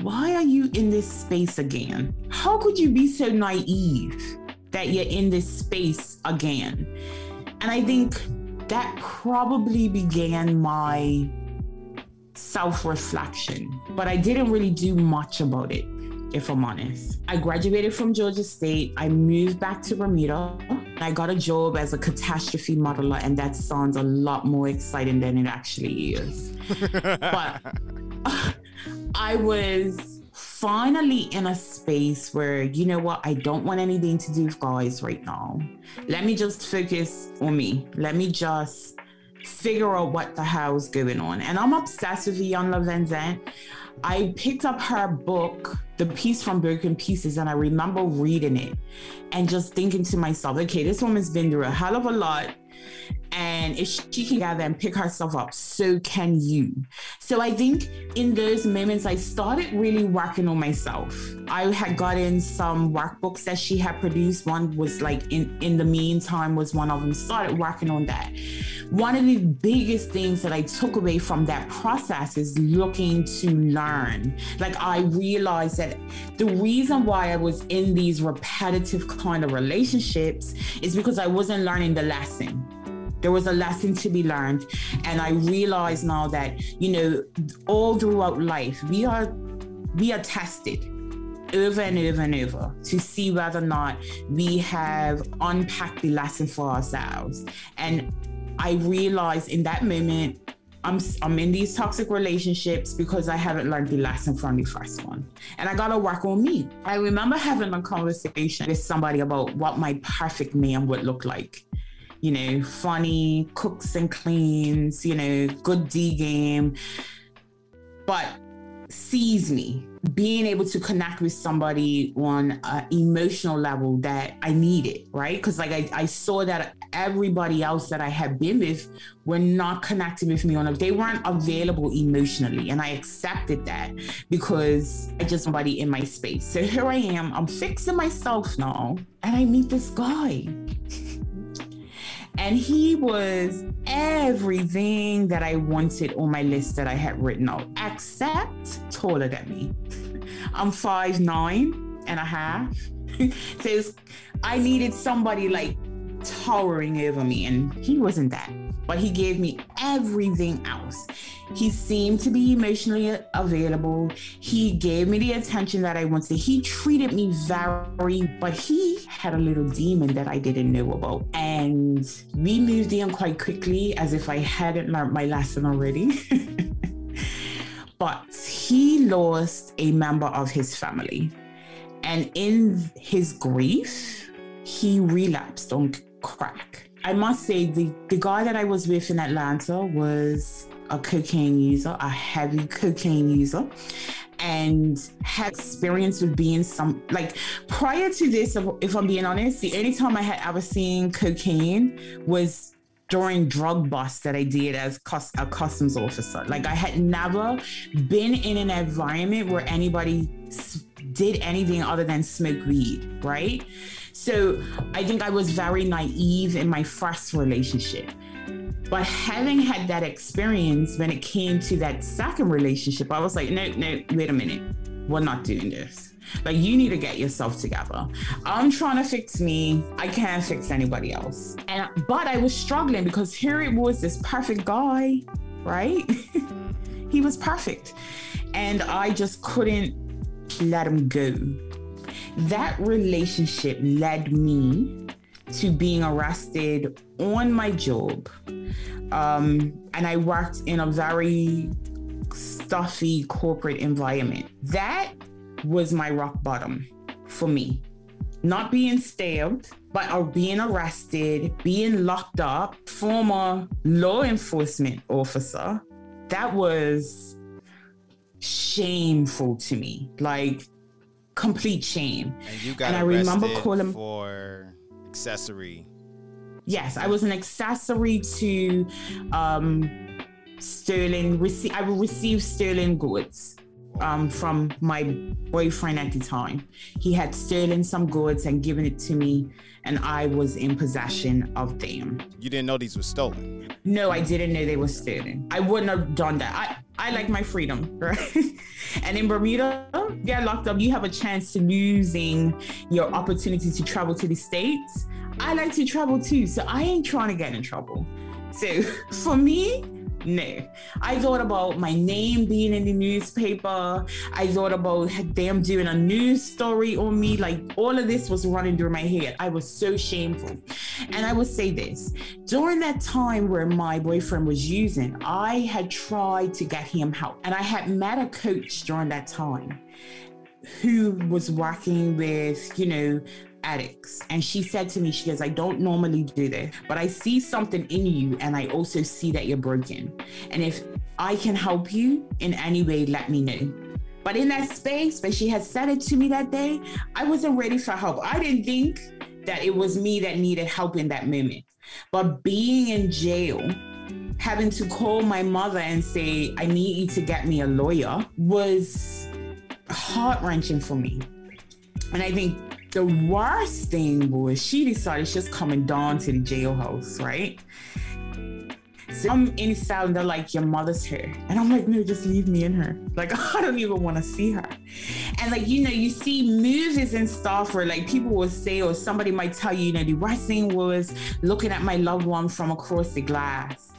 why are you in this space again? How could you be so naive that you're in this space again? And I think that probably began my self reflection, but I didn't really do much about it, if I'm honest. I graduated from Georgia State, I moved back to Bermuda. I got a job as a catastrophe modeler, and that sounds a lot more exciting than it actually is. but I was finally in a space where, you know what, I don't want anything to do with guys right now. Let me just focus on me. Let me just figure out what the hell's going on. And I'm obsessed with Iyanla Vanzant. I picked up her book, The Peace from Broken Pieces, and I remember reading it and just thinking to myself, okay, this woman's been through a hell of a lot. And if she can gather and pick herself up, so can you. So I think in those moments, I started really working on myself. I had gotten some workbooks that she had produced. One was like in, in the meantime was one of them. Started working on that. One of the biggest things that I took away from that process is looking to learn. Like I realized that the reason why I was in these repetitive kind of relationships is because I wasn't learning the lesson there was a lesson to be learned and i realize now that you know all throughout life we are we are tested over and over and over to see whether or not we have unpacked the lesson for ourselves and i realized in that moment I'm, I'm in these toxic relationships because I haven't learned the lesson from the first one. And I gotta work on me. I remember having a conversation with somebody about what my perfect man would look like you know, funny, cooks and cleans, you know, good D game, but sees me being able to connect with somebody on an emotional level that I needed, right? Because like I, I saw that everybody else that I had been with were not connecting with me on a they weren't available emotionally. And I accepted that because I just somebody in my space. So here I am, I'm fixing myself now, and I meet this guy. And he was everything that I wanted on my list that I had written out, except taller than me. I'm five nine and a half. so I needed somebody like towering over me, and he wasn't that but he gave me everything else. He seemed to be emotionally available. He gave me the attention that I wanted. He treated me very, but he had a little demon that I didn't know about. And we moved in quite quickly as if I hadn't learned my lesson already. but he lost a member of his family. And in his grief, he relapsed on crack I must say the the guy that I was with in Atlanta was a cocaine user, a heavy cocaine user, and had experience with being some like prior to this. If I'm being honest, the only time I had ever seen cocaine was during drug busts that I did as a customs officer. Like I had never been in an environment where anybody did anything other than smoke weed, right? So I think I was very naive in my first relationship. But having had that experience when it came to that second relationship, I was like, no, no, wait a minute. We're not doing this. Like, you need to get yourself together. I'm trying to fix me. I can't fix anybody else. And but I was struggling because here it was this perfect guy, right? he was perfect. And I just couldn't let him go that relationship led me to being arrested on my job. Um, and I worked in a very stuffy corporate environment. That was my rock bottom for me. Not being stabbed, but or being arrested, being locked up, former law enforcement officer. That was shameful to me. Like complete shame. And you got and I remember calling for accessory. Yes, I was an accessory to um, Sterling. Rece- I will receive Sterling goods um, from my boyfriend at the time. He had stolen some goods and given it to me, and I was in possession of them. You didn't know these were stolen? No, I didn't know they were stolen. I wouldn't have done that. I, I like my freedom, right? and in Bermuda, get locked up, you have a chance to losing your opportunity to travel to the States. I like to travel too, so I ain't trying to get in trouble. So for me, no. I thought about my name being in the newspaper. I thought about them doing a news story on me. Like all of this was running through my head. I was so shameful. And I would say this during that time where my boyfriend was using, I had tried to get him help. And I had met a coach during that time who was working with, you know, addicts. And she said to me, she goes, I don't normally do this, but I see something in you and I also see that you're broken. And if I can help you in any way, let me know. But in that space, but she had said it to me that day, I wasn't ready for help. I didn't think that it was me that needed help in that moment. But being in jail, having to call my mother and say, I need you to get me a lawyer was heart wrenching for me. And I think the worst thing was she decided she's coming down to the jailhouse, right? So I'm inside and they're like, Your mother's here. And I'm like, No, just leave me in her. Like, I don't even want to see her. And like, you know, you see movies and stuff where like people will say, or somebody might tell you, you know, the worst thing was looking at my loved one from across the glass.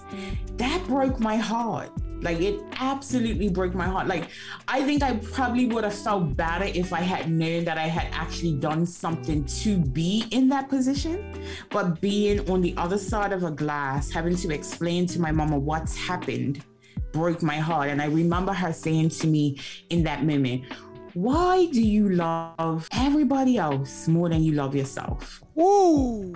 That broke my heart like it absolutely broke my heart. Like I think I probably would have felt better if I had known that I had actually done something to be in that position. But being on the other side of a glass, having to explain to my mama what's happened broke my heart. And I remember her saying to me in that moment, why do you love everybody else more than you love yourself? Woo!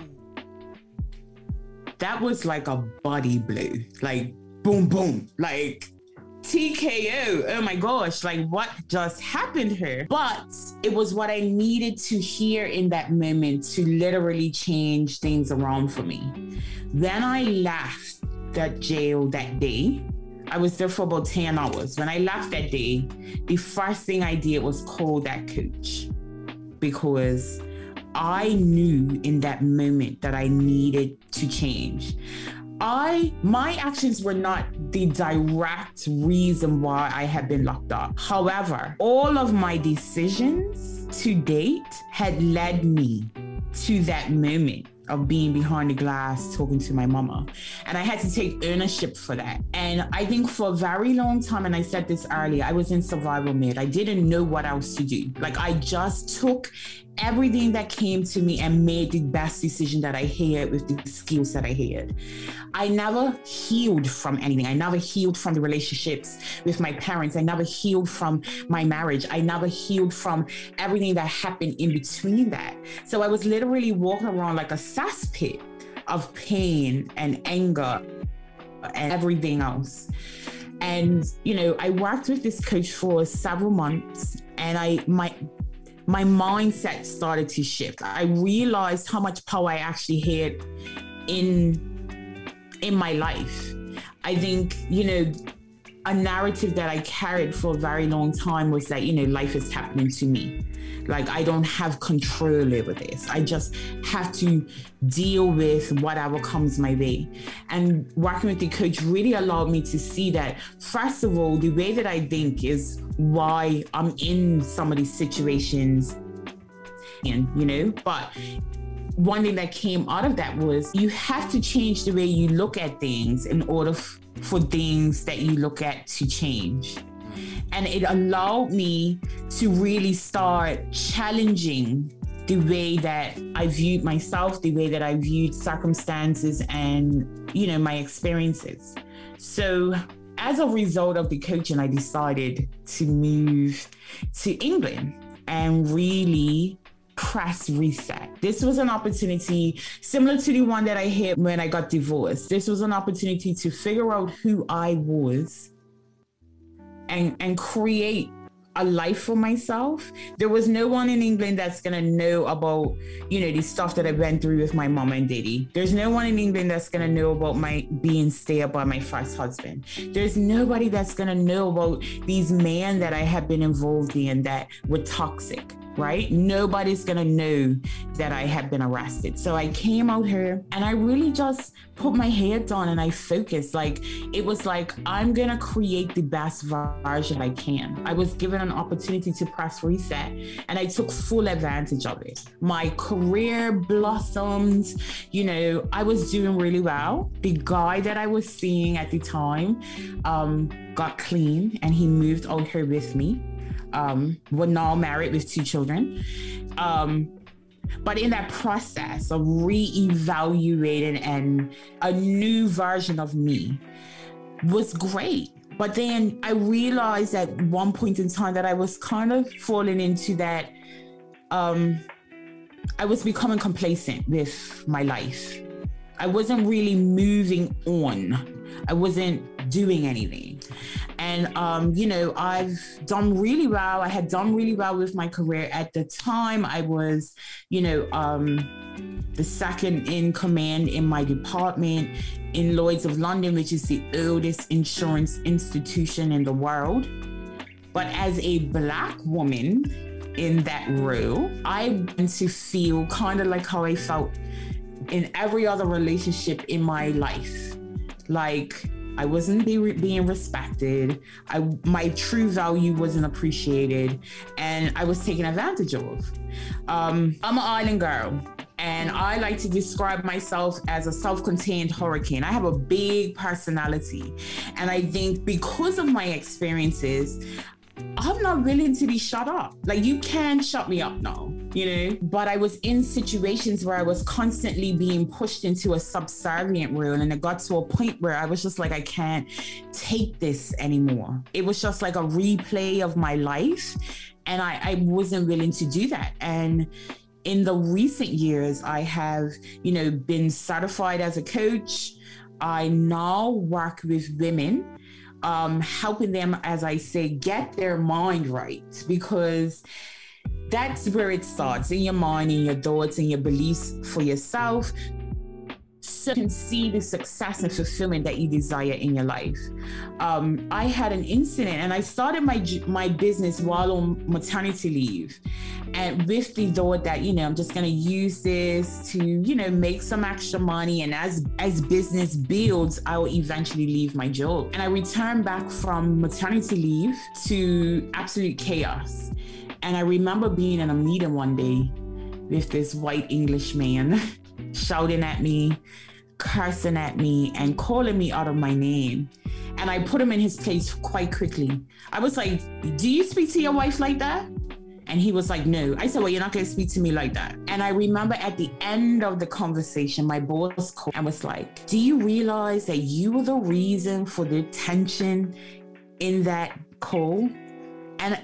That was like a body blow. Like boom, boom, like TKO. Oh my gosh, like what just happened here? But it was what I needed to hear in that moment to literally change things around for me. Then I left that jail that day. I was there for about 10 hours. When I left that day, the first thing I did was call that coach because I knew in that moment that I needed to change. I my actions were not the direct reason why I had been locked up. However, all of my decisions to date had led me to that moment of being behind the glass talking to my mama. And I had to take ownership for that. And I think for a very long time, and I said this earlier, I was in survival mode. I didn't know what else to do. Like I just took everything that came to me and made the best decision that I had with the skills that I had. I never healed from anything. I never healed from the relationships with my parents. I never healed from my marriage. I never healed from everything that happened in between that. So I was literally walking around like a cesspit of pain and anger and everything else. And you know, I worked with this coach for several months and I my my mindset started to shift. I realized how much power I actually had in in my life. I think, you know, a narrative that I carried for a very long time was that, you know, life is happening to me. Like I don't have control over this. I just have to deal with whatever comes my way. And working with the coach really allowed me to see that, first of all, the way that I think is why I'm in some of these situations. And, you know, but one thing that came out of that was you have to change the way you look at things in order f- for things that you look at to change. And it allowed me to really start challenging the way that I viewed myself, the way that I viewed circumstances and, you know, my experiences. So as a result of the coaching, I decided to move to England and really press reset. This was an opportunity similar to the one that I had when I got divorced. This was an opportunity to figure out who I was and and create a life for myself. There was no one in England that's gonna know about, you know, the stuff that I went through with my mom and daddy. There's no one in England that's gonna know about my being stay by my first husband. There's nobody that's gonna know about these men that I have been involved in that were toxic right? Nobody's gonna know that I have been arrested. So I came out here and I really just put my head down and I focused. Like it was like, I'm gonna create the best version I can. I was given an opportunity to press reset and I took full advantage of it. My career blossomed, you know, I was doing really well. The guy that I was seeing at the time um, got clean and he moved out here with me um, we're now married with two children. Um, but in that process of re-evaluating and a new version of me was great But then I realized at one point in time that I was kind of falling into that um I was becoming complacent with my life. I wasn't really moving on. I wasn't doing anything. And, um, you know, I've done really well. I had done really well with my career. At the time, I was, you know, um, the second in command in my department in Lloyd's of London, which is the oldest insurance institution in the world. But as a Black woman in that role, I began to feel kind of like how I felt in every other relationship in my life. Like, I wasn't be re- being respected. I my true value wasn't appreciated, and I was taken advantage of. Um, I'm an island girl. And I like to describe myself as a self contained hurricane. I have a big personality. And I think because of my experiences, I'm not willing to be shut up. Like you can shut me up now, you know? But I was in situations where I was constantly being pushed into a subservient role. And it got to a point where I was just like, I can't take this anymore. It was just like a replay of my life. And I, I wasn't willing to do that. And in the recent years, I have, you know, been certified as a coach. I now work with women um, helping them, as I say, get their mind right because that's where it starts in your mind, in your thoughts, in your beliefs for yourself. So you can see the success and fulfillment that you desire in your life. Um, I had an incident, and I started my my business while on maternity leave, and with the thought that you know i'm just going to use this to you know make some extra money and as as business builds i will eventually leave my job and i returned back from maternity leave to absolute chaos and i remember being in a meeting one day with this white english man shouting at me cursing at me and calling me out of my name and i put him in his place quite quickly i was like do you speak to your wife like that and he was like, No. I said, Well, you're not going to speak to me like that. And I remember at the end of the conversation, my boss called and was like, Do you realize that you were the reason for the tension in that call? And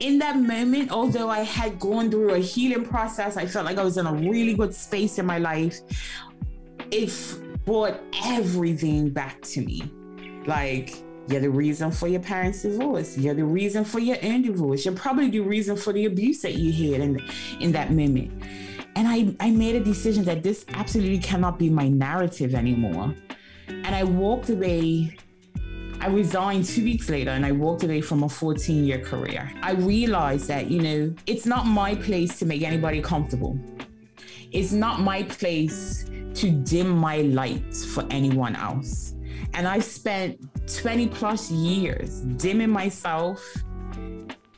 in that moment, although I had gone through a healing process, I felt like I was in a really good space in my life. It brought everything back to me. Like, you're the reason for your parents' divorce. You're the reason for your own divorce. You're probably the reason for the abuse that you had in, in that moment. And I, I made a decision that this absolutely cannot be my narrative anymore. And I walked away. I resigned two weeks later and I walked away from a 14 year career. I realized that, you know, it's not my place to make anybody comfortable. It's not my place to dim my lights for anyone else. And I spent 20 plus years dimming myself,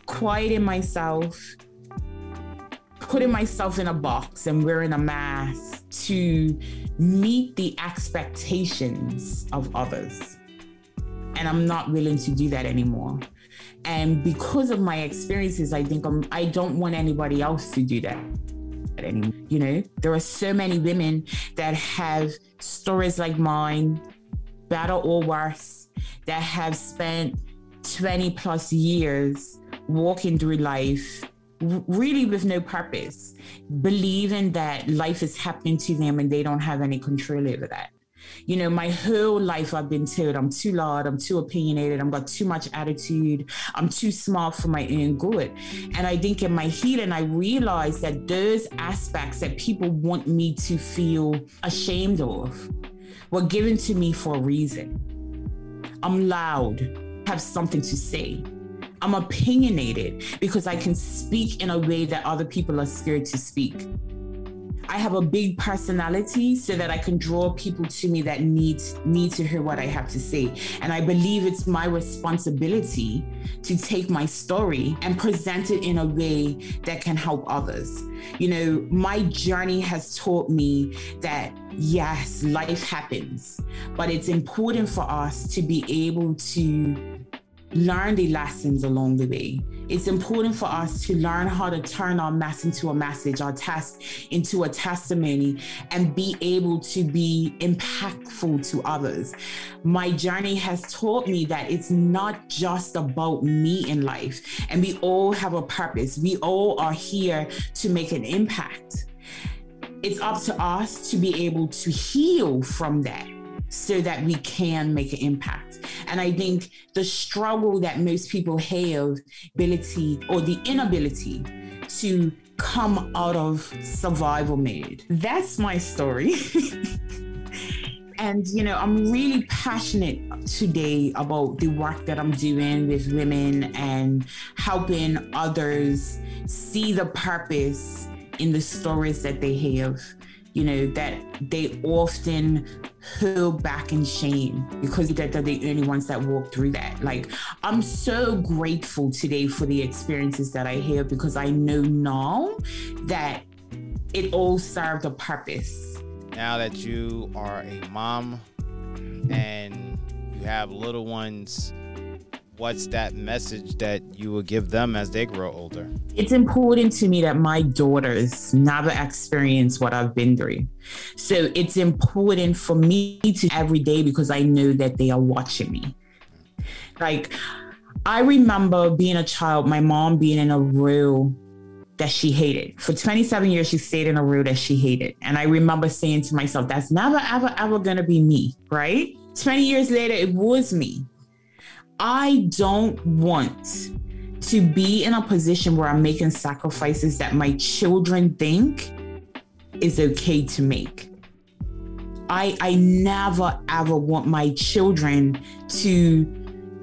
quieting myself, putting myself in a box and wearing a mask to meet the expectations of others. And I'm not willing to do that anymore. And because of my experiences, I think I'm, I don't want anybody else to do that anymore. You know, there are so many women that have stories like mine, better or worse, that have spent 20 plus years walking through life really with no purpose, believing that life is happening to them and they don't have any control over that. You know, my whole life I've been told I'm too loud, I'm too opinionated, I've got too much attitude, I'm too smart for my own good. And I think in my healing, I realized that those aspects that people want me to feel ashamed of were given to me for a reason. I'm loud, have something to say. I'm opinionated because I can speak in a way that other people are scared to speak. I have a big personality so that I can draw people to me that need need to hear what I have to say. And I believe it's my responsibility to take my story and present it in a way that can help others. You know, my journey has taught me that yes, life happens, but it's important for us to be able to learn the lessons along the way. It's important for us to learn how to turn our mess into a message, our test into a testimony, and be able to be impactful to others. My journey has taught me that it's not just about me in life, and we all have a purpose. We all are here to make an impact. It's up to us to be able to heal from that so that we can make an impact. And I think the struggle that most people have, ability or the inability to come out of survival mode. That's my story. and you know, I'm really passionate today about the work that I'm doing with women and helping others see the purpose in the stories that they have you know, that they often hold back in shame because they're the only ones that walk through that. Like, I'm so grateful today for the experiences that I have because I know now that it all served a purpose. Now that you are a mom and you have little ones, what's that message that you will give them as they grow older? It's important to me that my daughters never experience what I've been through. So it's important for me to every day because I know that they are watching me. Like, I remember being a child, my mom being in a room that she hated. For 27 years, she stayed in a room that she hated. And I remember saying to myself, that's never, ever, ever gonna be me, right? 20 years later, it was me. I don't want to be in a position where I'm making sacrifices that my children think is okay to make. I I never ever want my children to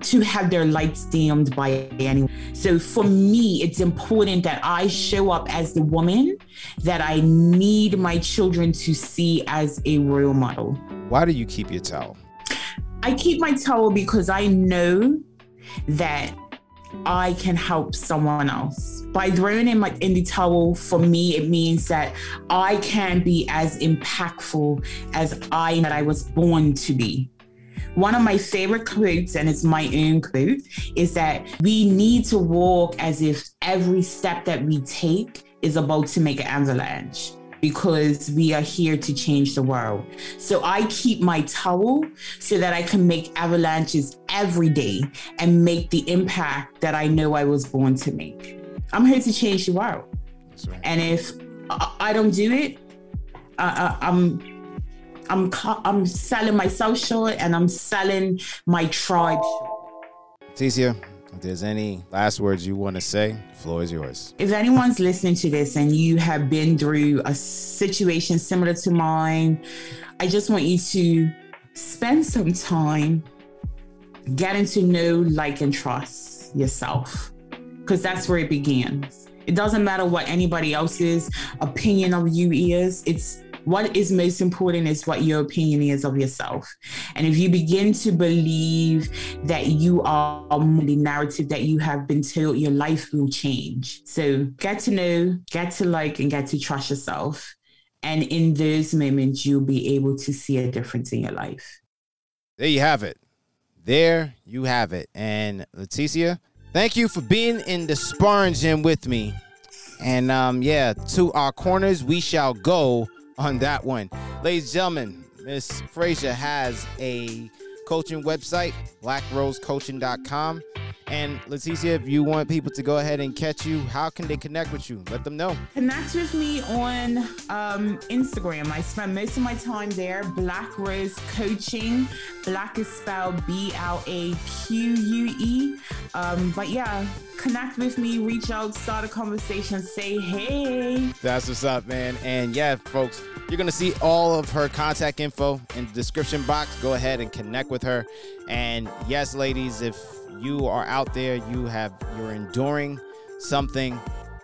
to have their lights dimmed by anyone. So for me, it's important that I show up as the woman that I need my children to see as a role model. Why do you keep your towel? I keep my towel because I know that I can help someone else. By throwing in my in the towel, for me, it means that I can be as impactful as I that I was born to be. One of my favorite quotes, and it's my own quote, is that we need to walk as if every step that we take is about to make an avalanche because we are here to change the world. So I keep my towel so that I can make avalanches every day and make the impact that I know I was born to make. I'm here to change the world. Right. And if I don't do it, uh, I'm I'm I'm selling myself short and I'm selling my tribe short. Ticia, if there's any last words you want to say, floor is yours. If anyone's listening to this and you have been through a situation similar to mine, I just want you to spend some time getting to know, like, and trust yourself because that's where it begins. It doesn't matter what anybody else's opinion of you is. It's what is most important is what your opinion is of yourself. And if you begin to believe that you are the narrative that you have been told, your life will change. So get to know, get to like, and get to trust yourself. And in those moments, you'll be able to see a difference in your life. There you have it. There you have it. And Leticia, thank you for being in the sparring gym with me. And um, yeah, to our corners we shall go on that one. Ladies and gentlemen, Miss Frazier has a coaching website, blaquerosecoaching.com. And Leticia, if you want people to go ahead and catch you, how can they connect with you? Let them know. Connect with me on um, Instagram. I spend most of my time there. Blaque Rose Coaching. Black is spelled B L A Q U E. Um, but yeah, connect with me, reach out, start a conversation, say hey. That's what's up, man. And yeah, folks, you're going to see all of her contact info in the description box. Go ahead and connect with her. And yes, ladies, if you are out there, you have you're enduring something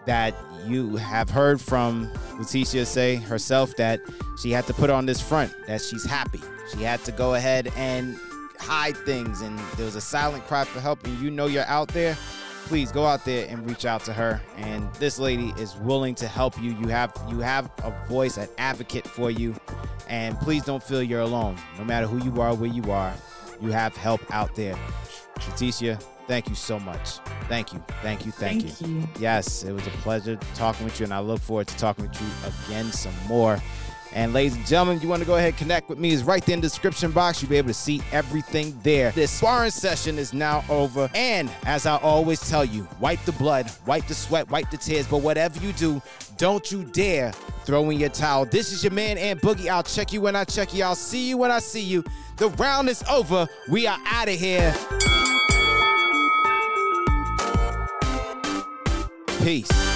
that you have heard from Leticia say herself that she had to put on this front that she's happy. She had to go ahead and hide things and there was a silent cry for help and you know you're out there please go out there and reach out to her and this lady is willing to help you you have you have a voice an advocate for you and please don't feel you're alone no matter who you are where you are you have help out there Leticia thank you so much. Thank you. Thank you. Thank, Thank you. you. Yes, it was a pleasure talking with you, and I look forward to talking with you again some more. And ladies and gentlemen, you want to go ahead and connect with me is right there in the description box. You'll be able to see everything there. This sparring session is now over. And as I always tell you, wipe the blood, wipe the sweat, wipe the tears. But whatever you do, don't you dare throw in your towel. This is your man, and Boogie. I'll check you when I check you. I'll see you when I see you. The round is over. We are out of here. Peace.